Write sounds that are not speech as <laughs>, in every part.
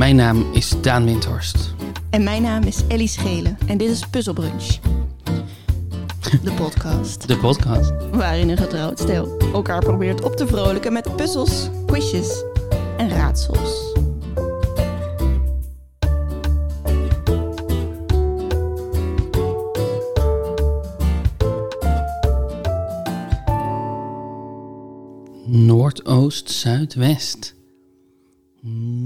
Mijn naam is Daan Windhorst. En mijn naam is Ellie Schelen en dit is Puzzelbrunch. <laughs> De podcast De podcast. waarin een getrouwd stel elkaar probeert op te vrolijken met puzzels, quizjes en raadsels. Noordoost, Zuidwest.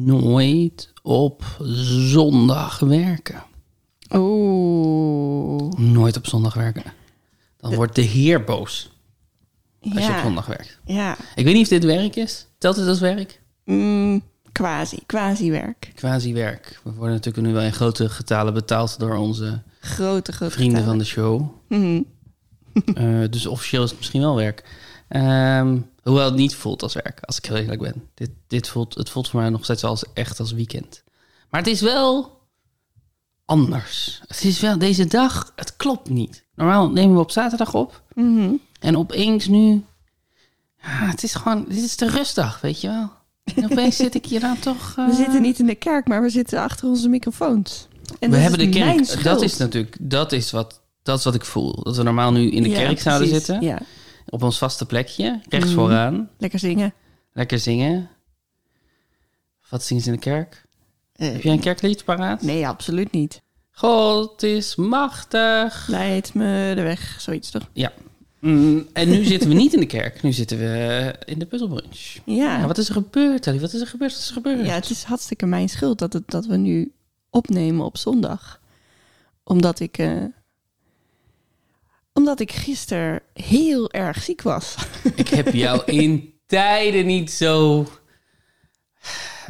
Nooit op zondag werken. Oeh. Nooit op zondag werken. Dan wordt de heer boos als je op Ja, zondag werkt. ja. Ik weet niet of dit werk is. Telt het als werk? Mm, quasi, quasi werk. Quasi werk. We worden natuurlijk nu wel in grote getalen betaald door onze Grote, grote vrienden van de show. Mhm. Eh, dus officieel is het misschien wel werk. Ehm, hoewel het niet voelt als werk, als ik heel eerlijk ben. Dit, dit voelt, het voelt voor mij nog steeds als, echt als weekend. Maar het is wel anders. Het is wel deze dag, het klopt niet. Normaal nemen we op zaterdag op. Mhm. En opeens nu, ja, het is gewoon, dit is de rustdag, weet je wel. En <laughs> opeens zit ik hier dan toch... eh, We zitten niet in de kerk, maar we zitten achter onze microfoons. En we dat hebben de kerk. Dat is natuurlijk, dat is wat, dat is wat ik voel. Dat we normaal nu in de Ja, kerk zouden precies. zitten. Ja, Op ons vaste plekje, rechts Mhm. vooraan. lekker zingen. Lekker zingen. Wat zingen ze in de kerk? Eh, Heb jij een kerklied paraat? Nee, absoluut niet. God is machtig. Leid me de weg, zoiets toch? Ja. Mm, en nu zitten we niet in de kerk. Nu zitten we in de puzzelbrunch. Ja. Ja, wat is er gebeurd, Ellie? Wat is er gebeurd? Wat is er gebeurd? Ja, het is hartstikke mijn schuld dat, het, dat we nu opnemen op zondag. Omdat ik, eh, omdat ik gisteren heel erg ziek was. <laughs> Ik heb jou in tijden niet zo,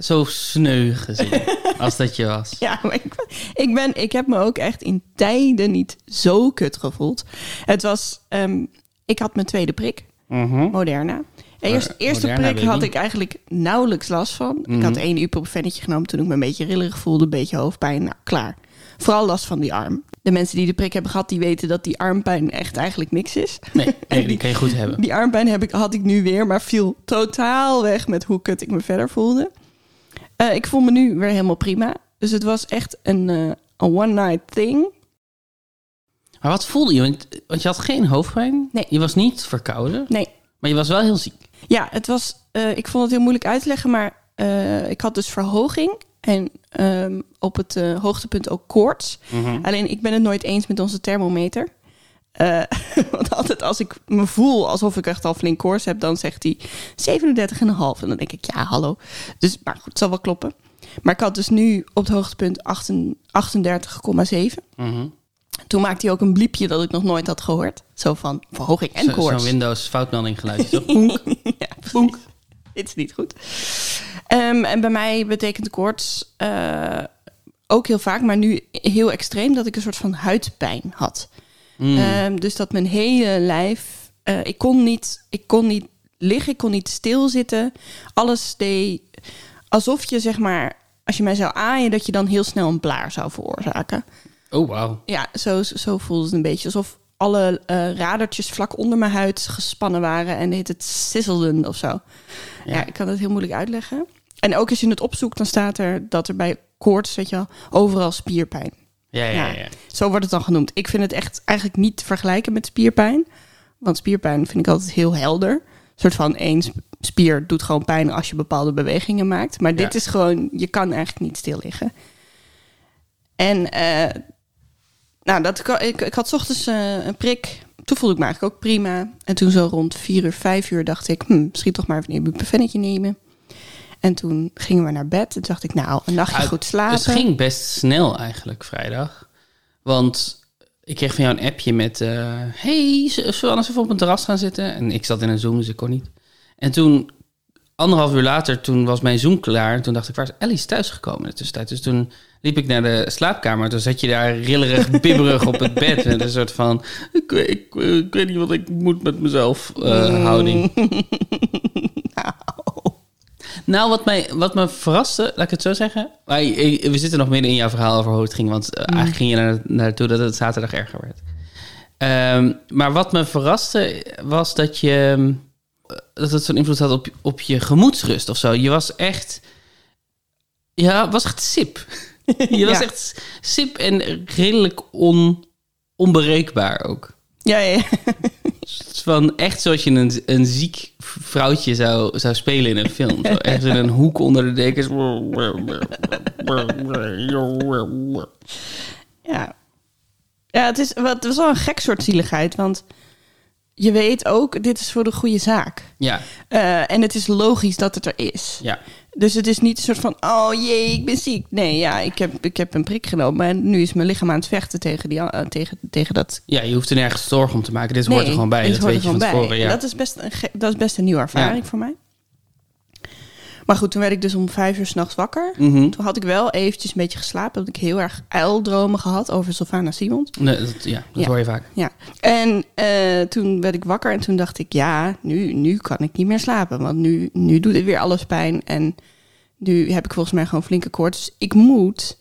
zo sneu gezien als dat je was. ja, maar ik, ben- ik, ben, ik heb me ook echt in tijden niet zo kut gevoeld. Het was, ehm, ik had mijn tweede prik, Mhm. Moderna. Eerst, Eh, eerste Moderna, prik had ik eigenlijk nauwelijks last van. Ik Mhm. had één ibuprofennetje genomen toen ik me een beetje rillerig voelde, een beetje hoofdpijn. Nou, klaar. Vooral last van die arm. De mensen die de prik hebben gehad, die weten dat die armpijn echt eigenlijk niks is. Nee, <laughs> nee, die kan je goed hebben. Die armpijn heb ik, had ik nu weer, maar viel totaal weg met hoe kut ik me verder voelde. Eh, ik voel me nu weer helemaal prima. Dus het was echt een, eh, een one-night thing. Maar wat voelde je? Want, want je had geen hoofdpijn. Nee. Je was niet verkouden. Nee, Maar je was wel heel ziek. ja, het was, eh, ik vond het heel moeilijk uit te leggen, maar eh, ik had dus verhoging. En ehm, op het eh, hoogtepunt ook koorts. Alleen ik ben het nooit eens met onze thermometer. Eh, <laughs> want altijd als ik me voel alsof ik echt al flink koorts heb, dan zegt hij 37,5. En dan denk ik, ja, hallo. Dus, maar goed, het zal wel kloppen. Maar ik had dus nu op het hoogtepunt 18 38,7. Mhm. Toen maakte hij ook een bliepje dat ik nog nooit had gehoord. Zo van verhoging en koorts. Zo'n Windows foutmelding geluidje, toch? <laughs> Boenk. ja. Dit is niet goed. Ehm, en bij mij betekent koorts eh, ook heel vaak, maar nu heel extreem, dat ik een soort van huidpijn had. Mm. Ehm, dus dat mijn hele lijf, eh, ik kon niet, ik kon niet liggen, ik kon niet stilzitten. Alles deed alsof je zeg maar, als je mij zou aaien, dat je dan heel snel een blaar zou veroorzaken. Oh, wauw. Ja, zo, zo voelde het een beetje. Alsof alle eh, radertjes vlak onder mijn huid gespannen waren en heet het sisselden of zo. Ja. Ja. ik kan het heel moeilijk uitleggen. En ook als je het opzoekt, dan staat er dat er bij koorts, weet je wel, overal spierpijn. Ja, ja, Ja. ja. Zo wordt het dan genoemd. Ik vind het echt eigenlijk niet te vergelijken met spierpijn. Want spierpijn vind ik altijd heel helder. Een soort van één sp- spier doet gewoon pijn als je bepaalde bewegingen maakt. Maar dit Ja. is gewoon, je kan eigenlijk niet stil liggen. En eh, nou, dat, ik, ik, had 's ochtends eh, een prik. Toen voelde ik me eigenlijk ook prima. En toen zo rond vier uur, vijf uur dacht ik... Hm, misschien toch maar even een ibuprofennetje nemen. En toen gingen we naar bed. En toen dacht ik, nou, een nachtje goed slapen. Het ging best snel eigenlijk vrijdag. Want ik kreeg van jou een appje met... eh hey, zullen we anders even op een terras gaan zitten? En ik zat in een Zoom, dus ik kon niet. En toen, anderhalf uur later, toen was mijn Zoom klaar. Toen dacht ik, waar is Alice thuisgekomen in de tussentijd? Dus toen liep ik naar de slaapkamer. Toen zat je daar rillerig, <laughs> bibberig op het bed. Met een soort van, ik, weet- ik, ik weet niet wat ik moet met mezelf eh, houding. Nou, <laughs> <laughs> wat, mij, wat me verraste, laat ik het zo zeggen. Wij, we zitten nog midden in jouw verhaal over hoe het ging. Want eh, eigenlijk ging je naar, naartoe dat het zaterdag erger werd. Ehm, maar wat me verraste was dat je... eh, Dat het zo'n invloed had op, op je gemoedsrust of zo. Je was echt... Ja, was echt sip. <laughs> Je was echt sip en redelijk on, onbereikbaar ook. Ja, ja, Van echt zoals je een, een ziek vrouwtje zou, zou spelen in een film. Zo echt in een hoek onder de dekens. Ja, ja het, is, wat- het was wel een gek soort zieligheid. Want je weet ook, dit is voor de goede zaak. Ja, Eh, en het is logisch dat het er is. ja. Dus het is niet een soort van, oh jee, ik ben ziek. Nee, ja, ik heb, ik heb een prik genomen. En nu is mijn lichaam aan het vechten tegen, die, eh, tegen, tegen dat... ja, je hoeft er nergens zorgen om te maken. Dit hoort er gewoon bij. dit Dat hoort weet je van gewoon tevoren. bij. Ja. Dat, is best een dat is best een nieuwe ervaring Ja. voor mij. Maar goed, toen werd ik dus om vijf uur s'nachts wakker. Mhm. Toen had ik wel eventjes een beetje geslapen. Had ik heel erg uildromen gehad over Sylvana Simons. Nee, dat, ja, dat Ja. hoor je vaak. Ja, en eh, toen werd ik wakker en toen dacht ik, ja, nu, nu kan ik niet meer slapen. Want nu, nu doet het weer alles pijn en nu heb ik volgens mij gewoon flinke koorts. Dus ik moet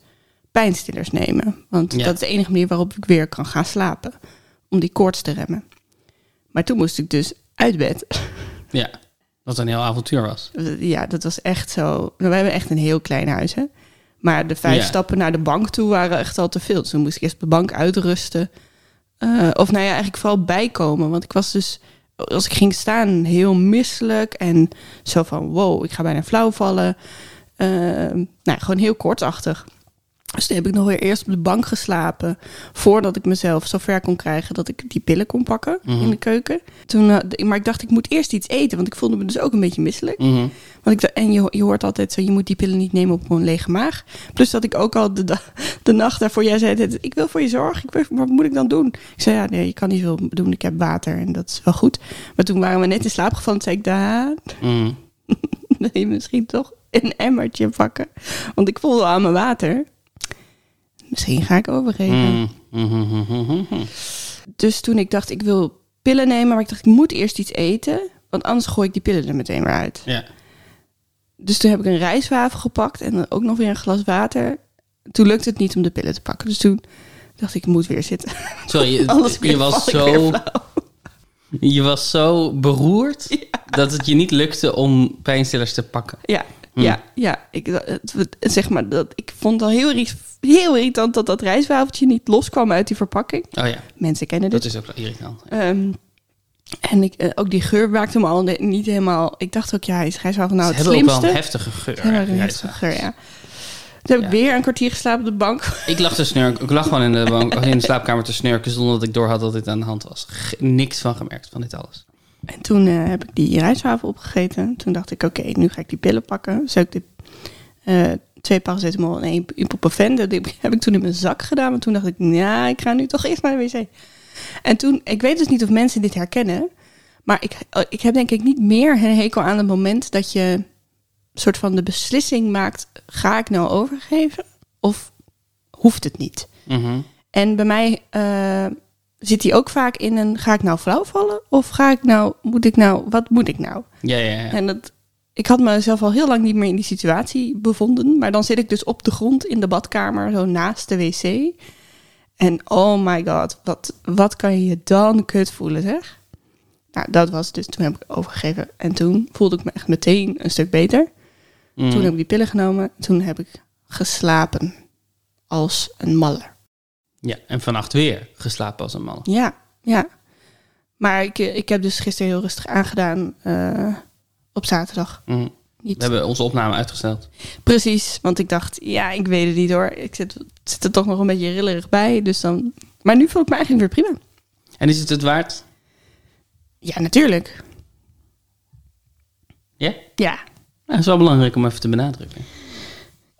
pijnstillers nemen. Want Ja. dat is de enige manier waarop ik weer kan gaan slapen. Om die koorts te remmen. Maar toen moest ik dus uit bed. Ja, wat een heel avontuur was. Ja, dat was echt zo. We hebben echt een heel klein huis, hè. Maar de vijf Ja. stappen naar de bank toe waren echt al te veel. Dus toen moest ik eerst de bank uitrusten. Eh, of nou ja, eigenlijk vooral bijkomen. Want ik was dus, als ik ging staan, heel misselijk. En zo van, wow, ik ga bijna flauw vallen. Eh, nou, gewoon heel kortachtig. Dus toen heb ik nog weer eerst op de bank geslapen. Voordat ik mezelf zo ver kon krijgen dat ik die pillen kon pakken Mhm. in de keuken. Toen, eh, maar ik dacht, ik moet eerst iets eten. Want ik voelde me dus ook een beetje misselijk. Mhm. Want ik, dacht- en je, je hoort altijd zo, je moet die pillen niet nemen op een lege maag. Plus dat ik ook al de, de nacht daarvoor, jij zei het, ik wil voor je zorgen. Ik wil, wat moet ik dan doen? Ik zei, ja, nee, je kan niet veel doen. Ik heb water en dat is wel goed. Maar toen waren we net in slaap gevallen. Toen zei ik, Daan, Mhm. <laughs> wil je misschien toch een emmertje pakken? Want ik voelde aan mijn water. Misschien ga ik overgeven. Mhm. Mhm. Mhm. Dus toen ik dacht, ik wil pillen nemen, maar ik dacht, ik moet eerst iets eten. Want anders gooi ik die pillen er meteen weer uit. Ja. Dus toen heb ik een rijstwafel gepakt en dan ook nog weer een glas water. Toen lukte het niet om de pillen te pakken. Dus toen dacht ik, ik moet weer zitten. <laughs> Sorry, je, was zo, je was zo beroerd <laughs> dat het je niet lukte om pijnstillers te pakken. Ja, Hm. ja, ja. Ik, zeg maar, dat, ik vond het al heel, heel irritant dat dat rijstwafeltje niet loskwam uit die verpakking. Oh ja, Mensen kennen dit. dat is ook irritant. Ehm, en ik, eh, ook die geur maakte me al niet helemaal... Ik dacht ook, ja, is rijstwafel nou Ze het hebben ook wel slimste? een heftige geur. Ze hebben een eigenlijk, heftige geur, ja. Toen heb ik Ja. weer een kwartier geslapen op de bank. <laughs> Ik lag te snurken. Ik lag gewoon in de, bank, in de slaapkamer te snurken zonder dat ik door had dat dit aan de hand was. G- niks van gemerkt van dit alles. En toen eh, heb ik die rijstwafel opgegeten. Toen dacht ik, oké, nu ga ik die pillen pakken. Dus ik de, eh, twee paracetamol en één ibuprofen. Dat heb ik- toen in mijn zak gedaan. Maar toen dacht ik, ja, ik ga nu toch eerst naar de wc. En toen, ik weet dus niet of mensen dit herkennen. Maar ik, ik heb denk ik niet meer een hekel aan het moment dat je soort van de beslissing maakt. Ga ik nou overgeven? Of hoeft het niet? Mhm. En bij mij eh, zit die ook vaak in een: ga ik nou flauw vallen? Of ga ik nou, moet ik nou, wat moet ik nou? Ja, ja, ja. En dat, ik had mezelf al heel lang niet meer in die situatie bevonden. Maar dan zit ik dus op de grond in de badkamer, zo naast de wc. En oh my god, wat, wat kan je je dan kut voelen, zeg? Nou, dat was dus, toen heb ik overgegeven. En toen voelde ik me echt meteen een stuk beter. Mhm. Toen heb ik die pillen genomen. Toen heb ik geslapen als een malle. Ja, en vannacht weer geslapen als een man. Ja, ja. Maar ik, ik heb dus gisteren heel rustig aangedaan eh, op zaterdag. Mhm. Niet We hebben onze opname uitgesteld. precies, want ik dacht, ja, ik weet het niet hoor. Ik zit, zit er toch nog een beetje rillerig bij. Dus dan... Maar nu voel ik me eigenlijk weer prima. En is het het waard? Ja, natuurlijk. Ja? Ja. Nou, dat is wel belangrijk om even te benadrukken.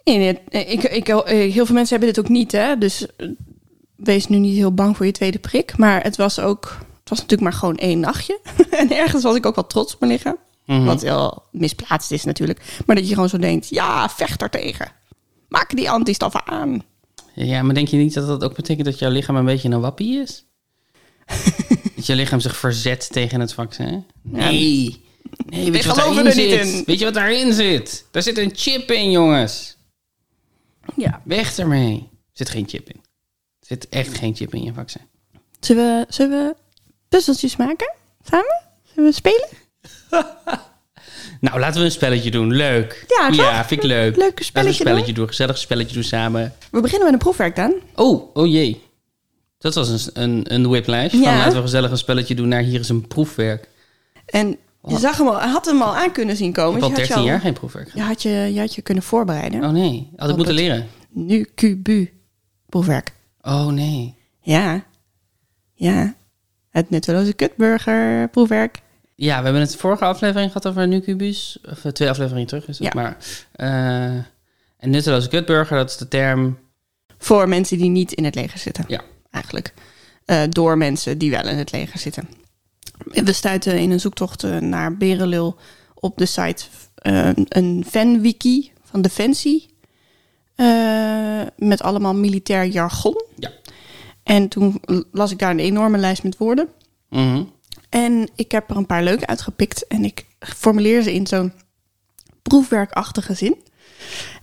Nee, nee, ik, ik, heel veel mensen hebben dit ook niet, hè. Dus wees nu niet heel bang voor je tweede prik. Maar het was ook... Het was natuurlijk maar gewoon één nachtje. <laughs> en ergens was ik ook wel trots op mijn lichaam. Mhm. Wat heel misplaatst is natuurlijk. Maar dat je gewoon zo denkt, ja, vecht er tegen. Maak die antistoffen aan. Ja, maar denk je niet dat dat ook betekent dat jouw lichaam een beetje een wappie is? <laughs> dat je lichaam zich verzet tegen het vaccin? Nee. Nee, weet je wat daarin er niet zit? in. Weet je wat daarin zit? Daar zit een chip in, jongens. Ja. Weg ermee. Er zit geen chip in. Zit echt geen chip in je vaccin. Zullen we, zullen we puzzeltjes maken? Samen? Zullen we spelen? <laughs> Nou, laten we een spelletje doen. Leuk. Ja, toch? Ja, vind ik leuk. Leuke Laten we een spelletje spelletje doen. Gezellig spelletje doen samen. We beginnen met een proefwerk dan. Oh, oh jee. Dat was een, een, een whiplash. Van Ja. laten we gezellig een spelletje doen naar hier is een proefwerk. En je zag hem al, had hem al aan kunnen zien Ik komen. heb al Je had 13 je jaar geen proefwerk. Je had je, je had je kunnen voorbereiden. Oh nee, had ik Op moeten leren. Nu QB proefwerk. Oh nee. Ja. Ja. Het nutteloze kutburger proefwerk. Ja, we hebben het vorige aflevering gehad over Nucubus. Of eh, twee afleveringen terug is het. Ja. Maar, eh, en nutteloze kutburger, dat is de term. Voor mensen die niet in het leger zitten. Ja. Eigenlijk. Eh, door mensen die wel in het leger zitten. We stuiten in een zoektocht naar Berenlul op de site eh, een fanwiki van Defensie. Eh, met allemaal militair jargon. Ja. En toen las ik daar een enorme lijst met woorden. Mhm. En ik heb er een paar leuke uitgepikt. En ik formuleer ze in zo'n proefwerkachtige zin.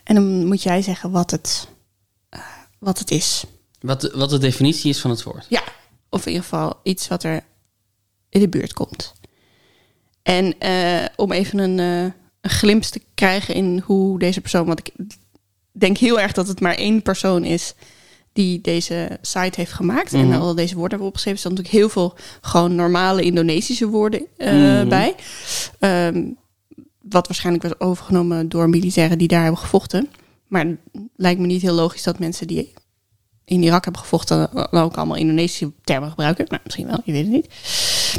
En dan moet jij zeggen wat het, eh, wat het is. Wat, de- wat de definitie is van het woord. Ja, of in ieder geval iets wat er in de buurt komt. En eh, om even een, eh, een glimp te krijgen in hoe deze persoon... Want ik denk heel erg dat het maar één persoon is die deze site heeft gemaakt. Mhm. En al deze woorden hebben opgeschreven. Er staan natuurlijk heel veel gewoon normale Indonesische woorden eh, Mhm. bij. Ehm, wat waarschijnlijk werd overgenomen door militairen die daar hebben gevochten. Maar het lijkt me niet heel logisch dat mensen die in Irak hebben gevochten dan ook allemaal Indonesische termen gebruiken. Nou, misschien wel, je weet het niet.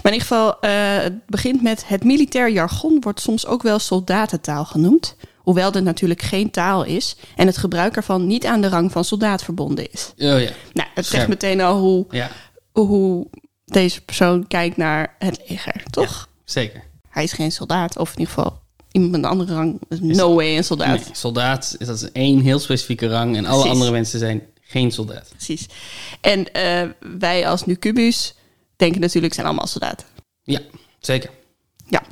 Maar in ieder geval, eh, het begint met het militair jargon wordt soms ook wel soldatentaal genoemd. Hoewel dit natuurlijk geen taal is en het gebruik ervan niet aan de rang van soldaat verbonden is. Oh ja. Nou, het zegt meteen al hoe, Ja, hoe deze persoon kijkt naar het leger, toch? zeker. Hij is geen soldaat, of in ieder geval iemand met een andere rang. is No way een soldaat. Nee, soldaat is dat één heel specifieke rang en alle Precies. andere mensen zijn geen soldaat. Precies. En eh, wij als Nucubus denken natuurlijk zijn allemaal soldaten. Ja, zeker. Ja.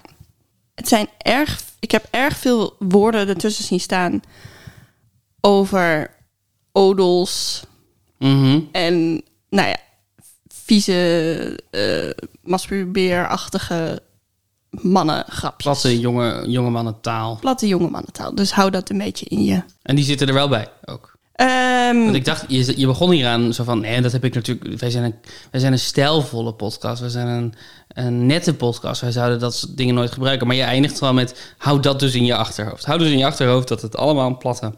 Het zijn erg, ik heb erg veel woorden ertussen zien staan over odels Mhm. en, nou ja, vieze, eh masturbeerachtige mannengrapjes. Platte jonge, jonge mannen taal. Platte jonge mannentaal. Dus hou dat een beetje in je. En die zitten er wel bij ook. Ehm, Want ik dacht, je, je begon hier aan zo van, nee, dat heb ik natuurlijk. Wij zijn een, wij zijn een stijlvolle podcast. Wij zijn een, een nette podcast. Wij zouden dat soort dingen nooit gebruiken. Maar je eindigt wel met, hou dat dus in je achterhoofd. Hou dus in je achterhoofd dat het allemaal een platte.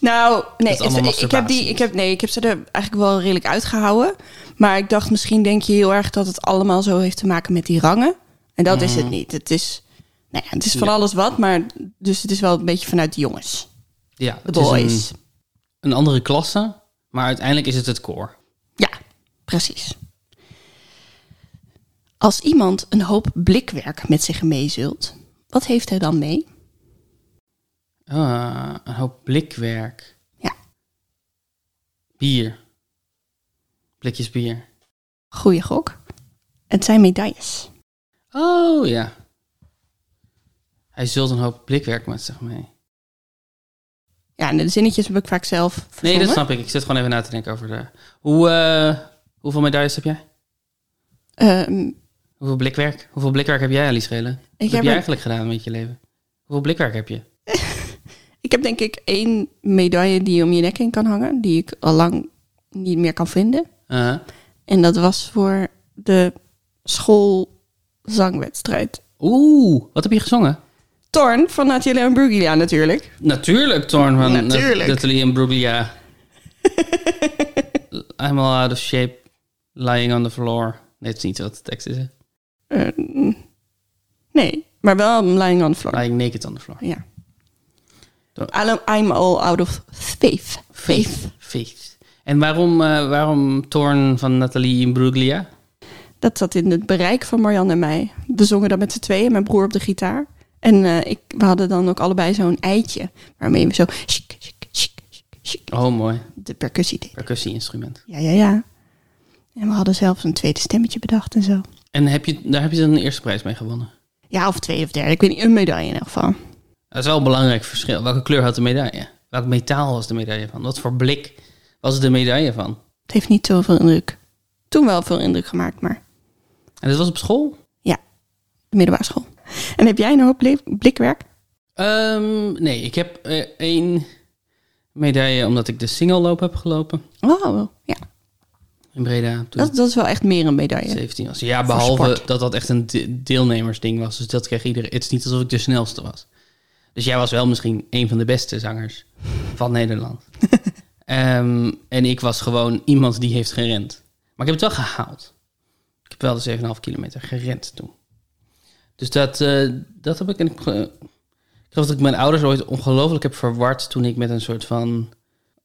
Nou, nee, het- ik heb die, ik heb, nee, ik heb ze er eigenlijk wel redelijk uitgehouden. Maar ik dacht, misschien denk je heel erg dat het allemaal zo heeft te maken met die rangen. En dat is het niet. Het is, nou ja, het is van. Ja. alles wat, maar dus het is wel een beetje vanuit de jongens. Ja, De is boys. een, een andere klasse. Maar uiteindelijk is het het core. Ja, precies. Als iemand een hoop blikwerk met zich meezult, wat heeft hij dan mee? Ah, een hoop blikwerk. Ja. Bier. Blikjes bier. Goeie gok. Het zijn medailles. Oh ja. Hij zult een hoop blikwerk met zich mee. Ja, en de zinnetjes heb ik vaak zelf Nee, dat snap ik. Ik zit gewoon even na te denken over de... Hoe, eh, hoeveel medailles heb jij? Ehm, Hoeveel blikwerk? Hoeveel blikwerk heb jij, Alice Schelen? Wat ik, heb er- eigenlijk gedaan met je leven? Hoeveel blikwerk heb je? <laughs> ik heb denk ik één medaille die je om je nek heen kan hangen, die ik al lang niet meer kan vinden. Uh, En dat was voor de schoolzangwedstrijd. Oeh, wat heb je gezongen? Torn van Natalia en Bruglia natuurlijk. Natuurlijk, Torn van Natuurlijk. Natalie en Bruglia. <laughs> I'm all out of shape, lying on the floor. Nee, het is niet wat de tekst is. hè? Eh, nee, maar wel Lying on the Floor. Lying naked on the floor. Ja. I'm all out of faith. Faith. Faith. En waarom, eh, waarom Torn van Nathalie Imbruglia? Dat zat in het bereik van Marianne en mij. We zongen dat met z'n tweeën, mijn broer op de gitaar. En eh, ik, we hadden dan ook allebei zo'n eitje. Waarmee we zo... Shik, shik, shik, shik, shik, Oh, mooi. de percussie deden. Percussie-instrument. Ja, ja, ja. En we hadden zelfs een tweede stemmetje bedacht en zo. En heb je, daar heb je dan een eerste prijs mee gewonnen? Ja, of tweede of derde. Ik weet niet, een medaille in elk geval. Dat is wel een belangrijk verschil. Welke kleur had de medaille? Welk metaal was de medaille van? Wat voor blik was de medaille van? Het heeft niet zoveel indruk. Toen wel veel indruk gemaakt, maar En dat was op school? de middelbare school. En heb jij een hoop blik- blikwerk? Ehm, nee, ik heb eh, één medaille omdat ik de singelloop heb gelopen Oh, ja. in Breda. Dat, dat is wel echt meer een medaille. 17 was. Ja, behalve dat dat echt een de- deelnemersding was. Dus dat kreeg iedereen. Het is niet alsof ik de snelste was. Dus jij was wel misschien een van de beste zangers van Nederland. <laughs> Ehm, en ik was gewoon iemand die heeft gerend. Maar ik heb het wel gehaald. Ik heb wel de 7,5 kilometer gerend toen. Dus dat, eh, dat heb ik. En ik, ik geloof dat ik mijn ouders ooit ongelooflijk heb verward toen ik met een soort van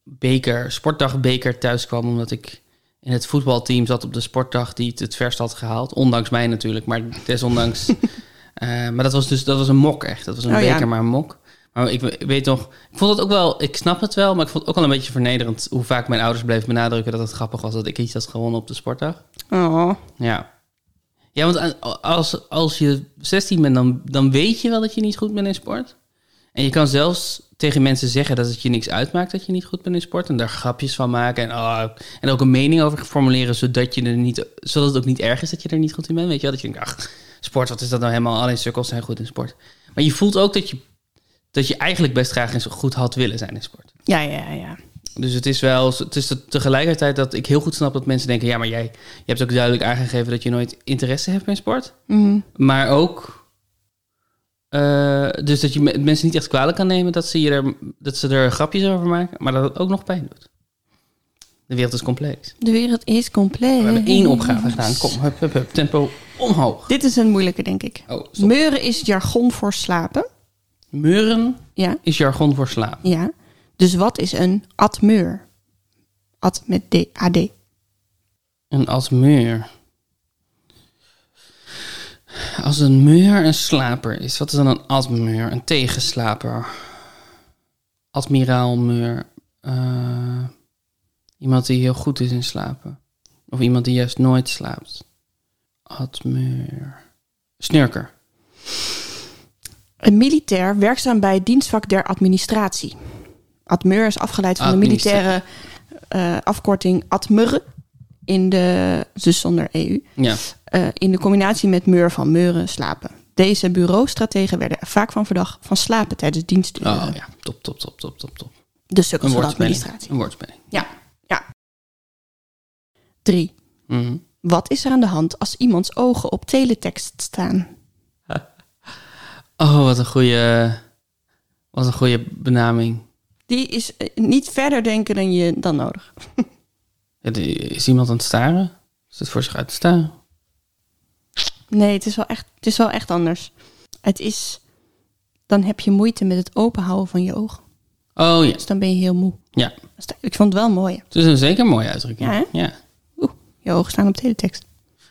beker, sportdagbeker thuis kwam. Omdat ik in het voetbalteam zat op de sportdag die het het verst had gehaald. Ondanks mij natuurlijk, maar desondanks. <laughs> Eh, maar dat was dus dat was een mok echt. Dat was een Oh, ja. beker, maar een mok. Maar ik we- weet nog, ik vond het ook wel, ik snap het wel, maar ik vond het ook wel een beetje vernederend hoe vaak mijn ouders bleven benadrukken dat het grappig was dat ik iets had gewonnen op de sportdag. Oh, Ja. Ja, want aan- als, als je 16 bent, dan, dan weet je wel dat je niet goed bent in sport. En je kan zelfs tegen mensen zeggen dat het je niks uitmaakt dat je niet goed bent in sport. En daar grapjes van maken. En, oh, en ook een mening over formuleren, zodat, je er niet, zodat het ook niet erg is dat je er niet goed in bent. Weet je wel? Dat je denkt, ach, sport, wat is dat nou helemaal? Alleen sukkels zijn goed in sport. Maar je voelt ook dat je, dat je eigenlijk best graag eens goed had willen zijn in sport. ja, ja, ja. Dus het is wel, het is te- tegelijkertijd dat ik heel goed snap dat mensen denken: ja, maar jij je hebt ook duidelijk aangegeven dat je nooit interesse hebt in sport. Mhm. Maar ook, eh, dus dat je me- mensen niet echt kwalijk kan nemen dat ze, je er, dat ze er grapjes over maken, maar dat het ook nog pijn doet. De wereld is complex. De wereld is compleet. We hebben één opgave gedaan. Kom, hup, hup, hup, tempo omhoog. Dit is een moeilijke, denk ik. Oh. Meuren is jargon voor slapen. Meuren Ja, is jargon voor slaap. ja. Dus wat is een admeur? Ad met D, AD. Een admeur. Als een meur een slaper is, wat is dan een admeur? Een tegenslaper. Admiraal meur. Eh, iemand die heel goed is in slapen. Of iemand die juist nooit slaapt. Admeur. Snurker. Een militair werkzaam bij het dienstvak der administratie. Admeur is afgeleid van de militaire eh, afkorting admur in de, dus zonder EU, Ja. eh, in de combinatie met meur van meuren slapen. Deze bureaustrategen werden er vaak van verdacht van slapen tijdens diensturen. Oh ja, top, top, top, top, top, top. De sukkels van de administratie. Een woordspeling. Ja, ja. Drie. Mhm. Wat is er aan de hand als iemands ogen op teletext staan? <laughs> Oh, wat een goede, wat een goede benaming. Die is eh, niet verder denken dan je dan nodig. <laughs> Is iemand aan het staren? Is het voor zich uit te staren? Nee, het is wel echt, het is wel echt anders. Het is, dan heb je moeite met het openhouden van je ogen. Oh ja. Dus dan ben je heel moe. Ja, Ik vond het wel mooi. het is een zeker mooie uitdrukking. Ja. Oeh, je ogen staan op teletext.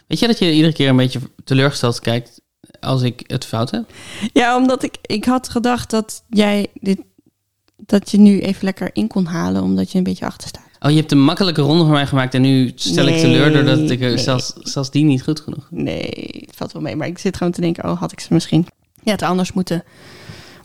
Weet je dat je iedere keer een beetje teleurgesteld kijkt als ik het fout heb? Ja, omdat ik, ik had gedacht dat jij dit, dat je nu even lekker in kon halen, omdat je een beetje achter staat. Oh, je hebt een makkelijke ronde voor mij gemaakt en nu stel ik teleur doordat ik nee. zelfs, zelfs die niet goed genoeg. Nee, het valt wel mee. Maar ik zit gewoon te denken, oh, had ik ze misschien ja, het anders moeten,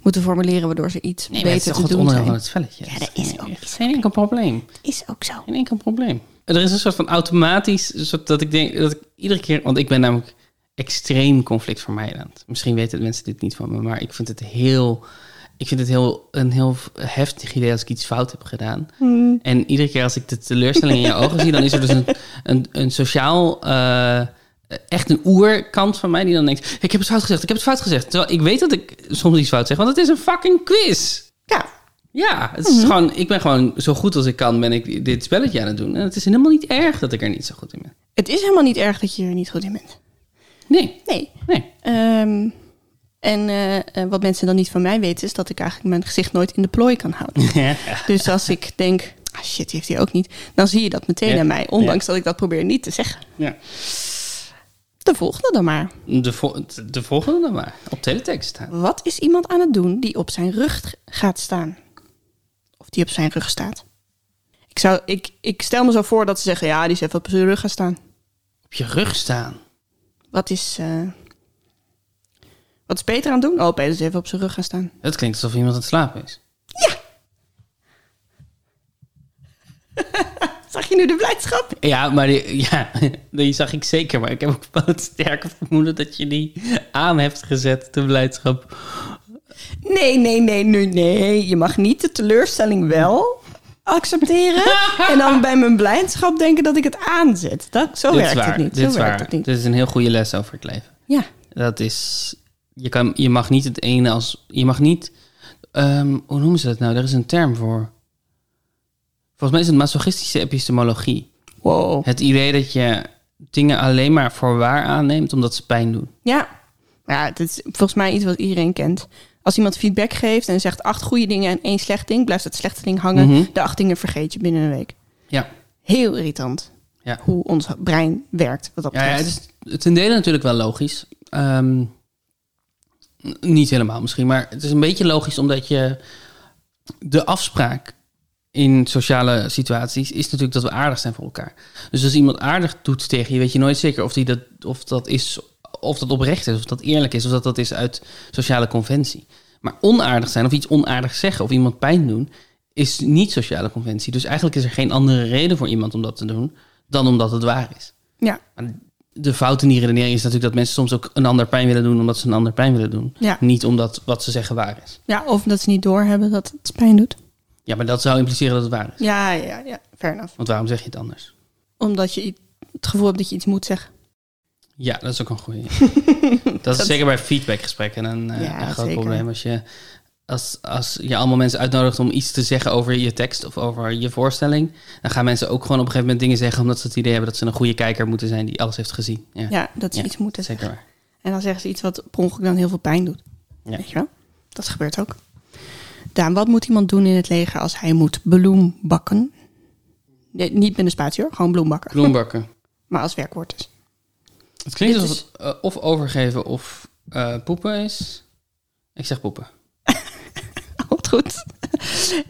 moeten formuleren, waardoor ze iets Nee, beter te het doen zijn. het spelletje. Ja, dat is ook geen, enkel probleem. Is ook zo. Geen enkel probleem. Er is een soort van automatisch, een soort dat ik denk dat ik iedere keer, want ik ben namelijk extreem conflictvermijdend. Misschien weten mensen dit niet van me, maar ik vind het heel, ik vind het heel een heel heftig idee als ik iets fout heb gedaan. Hmm. En iedere keer als ik de teleurstelling in je ogen zie, dan is er dus een, een, een sociaal, eh, echt een oerkant van mij die dan denkt: ik heb het fout gezegd, ik heb het fout gezegd. Terwijl ik weet dat ik soms iets fout zeg, want het is een fucking quiz. Ja, Ja, het is gewoon, ik ben gewoon zo goed als ik kan, ben ik dit spelletje aan het doen. En het is helemaal niet erg dat ik er niet zo goed in ben. het is helemaal niet erg dat je er niet goed in bent. Nee, Nee. nee. Ehm, en eh, eh, wat mensen dan niet van mij weten, is dat ik eigenlijk mijn gezicht nooit in de plooi kan houden. <laughs> Dus als ik denk, ah shit, die heeft hij ook niet, dan zie je dat meteen Ja. aan mij, ondanks dat ik dat probeer niet te zeggen. Ja. De volgende dan maar. De, de volgende dan maar. Op teletext. Wat is iemand aan het doen die op zijn rug gaat staan? Of die op zijn rug staat? Ik, zou, ik, ik stel me zo voor dat ze zeggen, ja, die is even op zijn rug gaan staan. Op je rug staan. Wat is, eh, wat is Peter aan het doen? Oh, Peter is even op zijn rug gaan staan. Het klinkt alsof iemand aan het slapen is. <laughs> Zag je nu de blijdschap? Ja, maar die, ja, <laughs> die zag ik zeker. Maar ik heb ook wel het sterke vermoeden dat je die aan hebt gezet, de blijdschap. Nee, nee, nee, nee, nee. Je mag niet de teleurstelling wel accepteren. <laughs> en dan bij mijn blijdschap denken dat ik het aanzet. Dat, zo Dit werkt waar, het niet. Dit Zo is werkt waar. het niet. Dit is een heel goede les over het leven. Ja. Dat is, je, kan, je mag niet het ene als, je mag niet, ehm, hoe noemen ze dat nou? Er is een term voor. Volgens mij is het masochistische epistemologie. Wow. Het idee dat je dingen alleen maar voor waar aanneemt omdat ze pijn doen. Ja. Ja, dat is volgens mij iets wat iedereen kent. Als iemand feedback geeft en zegt acht goede dingen en één slecht ding, blijft het slechte ding hangen. Mhm. De acht dingen vergeet je binnen een week. Ja. Heel irritant Ja. hoe ons brein werkt. Wat dat Ja, het is ten dele natuurlijk wel logisch. Ehm, n- niet helemaal misschien, maar het is een beetje logisch omdat je de afspraak in sociale situaties is natuurlijk dat we aardig zijn voor elkaar. Dus als iemand aardig doet tegen je, weet je nooit zeker of, die dat, of dat is, of dat oprecht is, of dat eerlijk is, of dat dat is uit sociale conventie. Maar onaardig zijn of iets onaardigs zeggen of iemand pijn doen, is niet sociale conventie. Dus eigenlijk is er geen andere reden voor iemand om dat te doen dan omdat het waar is. ja. Maar de fout in die redenering is natuurlijk dat mensen soms ook een ander pijn willen doen omdat ze een ander pijn willen doen. Ja. Niet omdat wat ze zeggen waar is. ja, of dat ze niet doorhebben dat het pijn doet. Ja, maar dat zou impliceren dat het waar is. Ja, ja, ja. Fair enough. Want waarom zeg je het anders? Omdat je het gevoel hebt dat je iets moet zeggen. Ja, dat is ook een goeie. <laughs> dat is zeker bij feedbackgesprekken een, eh, Ja, een groot zeker. probleem. Als je, als, als je allemaal mensen uitnodigt om iets te zeggen over je tekst of over je voorstelling, dan gaan mensen ook gewoon op een gegeven moment dingen zeggen omdat ze het idee hebben dat ze een goede kijker moeten zijn die alles heeft gezien. Ja, Ja, dat ze Ja, iets moeten zeker zeggen. waar. En dan zeggen ze iets wat per ongeluk dan heel veel pijn doet. Ja. Weet je wel? Dat gebeurt ook. Daan, wat moet iemand doen in het leger als hij moet bloem bakken? Nee, niet met een spatie hoor, gewoon bloem bakken. Bloembakken. <laughs> Maar als werkwoord dus. Het klinkt Dit alsof het of overgeven of eh, poepen is. Ik zeg poepen. Goed.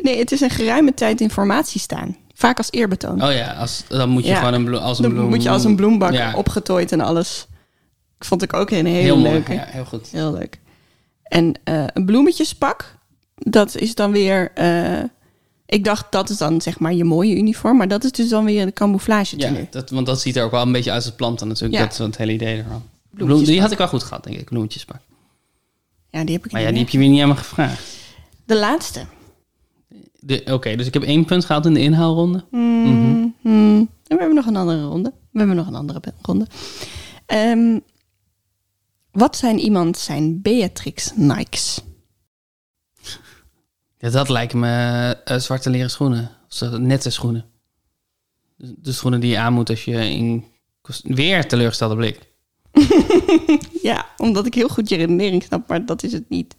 Nee, het is een geruime tijd in formatie staan. Vaak als eerbetoon. Oh ja, als, dan moet je Ja. gewoon een bloem, als een Dan bloem... moet je als een bloembak Ja. opgetooid en alles. Vond ik ook een hele Heel mooi, leuke. ja, heel goed. Heel leuk. En eh, een bloemetjespak, dat is dan weer... eh, ik dacht, dat is dan zeg maar je mooie uniform. Maar dat is dus dan weer de camouflage Ja, dat, want dat ziet er ook wel een beetje uit als planten natuurlijk. Ja. Dat is het hele idee ervan. Bloem, die had ik wel goed gehad, denk ik. Bloemetjespak. Ja, die heb ik Maar ja, die heb je weer niet me gevraagd. De laatste. Oké, dus ik heb één punt gehaald in de inhaalronde. Mm, mm. En we hebben nog een andere ronde. We hebben nog een andere ronde. Ehm, wat zijn iemand zijn Beatrix Nikes? Ja, dat lijken me eh, zwarte leren schoenen. Of nette schoenen. De, de schoenen die je aan moet als je in... Weer teleurgestelde blik. <laughs> Ja, omdat ik heel goed je redenering snap, maar dat is het niet.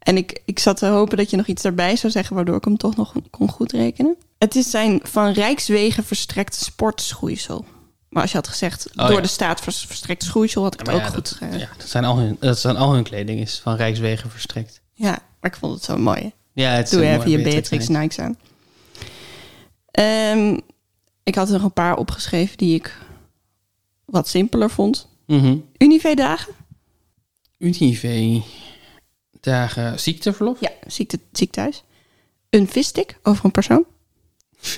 En ik, ik zat te hopen dat je nog iets daarbij zou zeggen, waardoor ik hem toch nog kon goed rekenen. Het is zijn van Rijkswegen verstrekte sportschoeisel. Maar als je had gezegd, Oh, door ja. de staat vers- verstrekt schoeisel, had ik het Maar ook ja, goed dat, ja, dat, zijn al hun, dat zijn al hun kleding is van Rijkswegen verstrekt. Ja, maar ik vond het zo mooi. hè. Ja, het is Doe even je Beatrix Nikes. Aan. Ehm, ik had er nog een paar opgeschreven die ik wat simpeler vond. Mhm. Unive-dagen? Unive. Dagen ziekteverlof. Ja, ziekte, ziek thuis. Een visstick over een persoon? <laughs>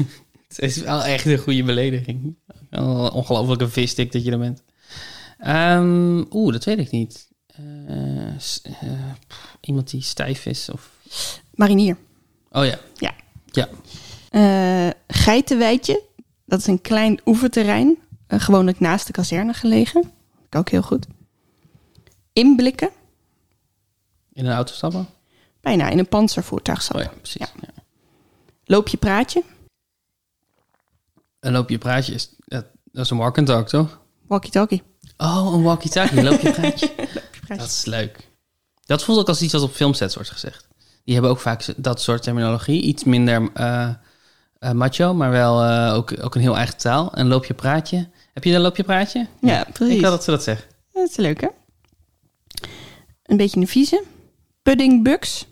Het is wel echt een goede belediging. Wel Ongelooflijke visstick dat je er bent. Ehm, Oeh, dat weet ik niet. Eh, eh, pff, iemand die stijf is of... Marinier. Oh ja. Ja. Ja. Geitenweidje. Dat is een klein oeverterrein. gewoonlijk naast de kazerne gelegen. Ook heel goed. Inblikken. In een auto stappen? Bijna in een panzervoertuig Oh stappen. ja, precies. Ja. Ja. Loopje praatje. Een loopje praatje is... Dat, dat is een walk and talk, toch? Walkie-talkie. Oh, een walkie-talkie. Een loopje praatje. <laughs> praatje. Dat is leuk. Dat voelt ook als iets wat op filmsets wordt gezegd. Die hebben ook vaak dat soort terminologie. Iets minder eh, eh, macho, maar wel eh, ook, ook een heel eigen taal. Een loopje praatje. Heb je een loopje praatje? Ja, precies. Ik wil dat ze dat zeggen. Dat is leuk, hè? Een beetje een vieze. Pudding bugs.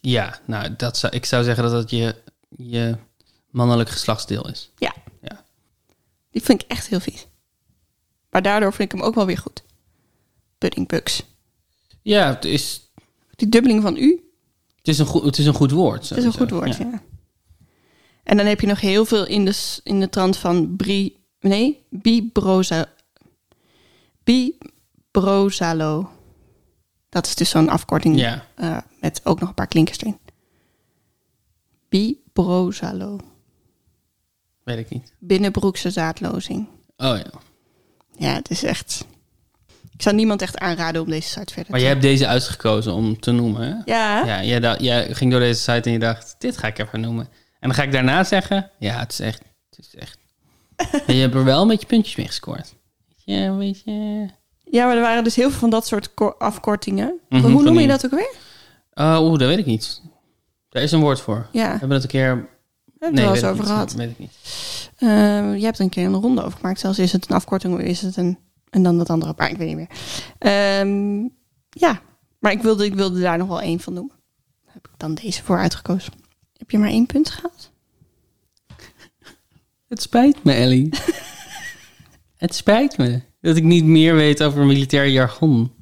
Ja, nou, dat zou, ik zou zeggen dat dat je, je mannelijk geslachtsdeel is. Die vind ik echt heel vies. Maar daardoor vind ik hem ook wel weer goed. Pudding bugs. Ja, het is, Die dubbeling van u, het is, een, goed, het is een goed woord. dat is een goed woord, Ja. ja. En dan heb je nog heel veel in de, in de trant van bri, nee, bibroza, bibrozalo. Dat is dus zo'n afkorting Ja. eh, met ook nog een paar klinkers erin. Bibrozalo. Weet ik niet. Binnenbroekse zaadlozing. Oh ja. Ja, het is echt... Ik zou niemand echt aanraden om deze site verder Maar te jij hebt deze uitgekozen om te noemen, hè? Ja, Ja, jij, ging door deze site en je dacht, dit ga ik even noemen. En dan ga ik daarna zeggen, ja, het is echt, het is echt. <laughs> en je hebt er wel een beetje puntjes mee gescoord. Ja, weet je. Ja, maar er waren dus heel veel van dat soort ko- afkortingen. Mhm, Hoe noem je dat ook weer? Oh, oeh, dat weet ik niet. Daar is een woord voor. Ja, We hebben het een keer... we hebben het er wel eens weet ik over niet. gehad. Weet ik niet. Eh, je hebt er een keer een ronde over gemaakt. Zelfs is het een afkorting of is het een... En dan dat andere. Maar ik weet niet meer. Ehm, ja, maar ik wilde, ik wilde daar nog wel één van noemen. Daar heb ik dan deze voor uitgekozen. Heb je maar één punt gehaald? Het spijt me, Ellie. <laughs> het spijt me dat ik niet meer weet over militair jargon.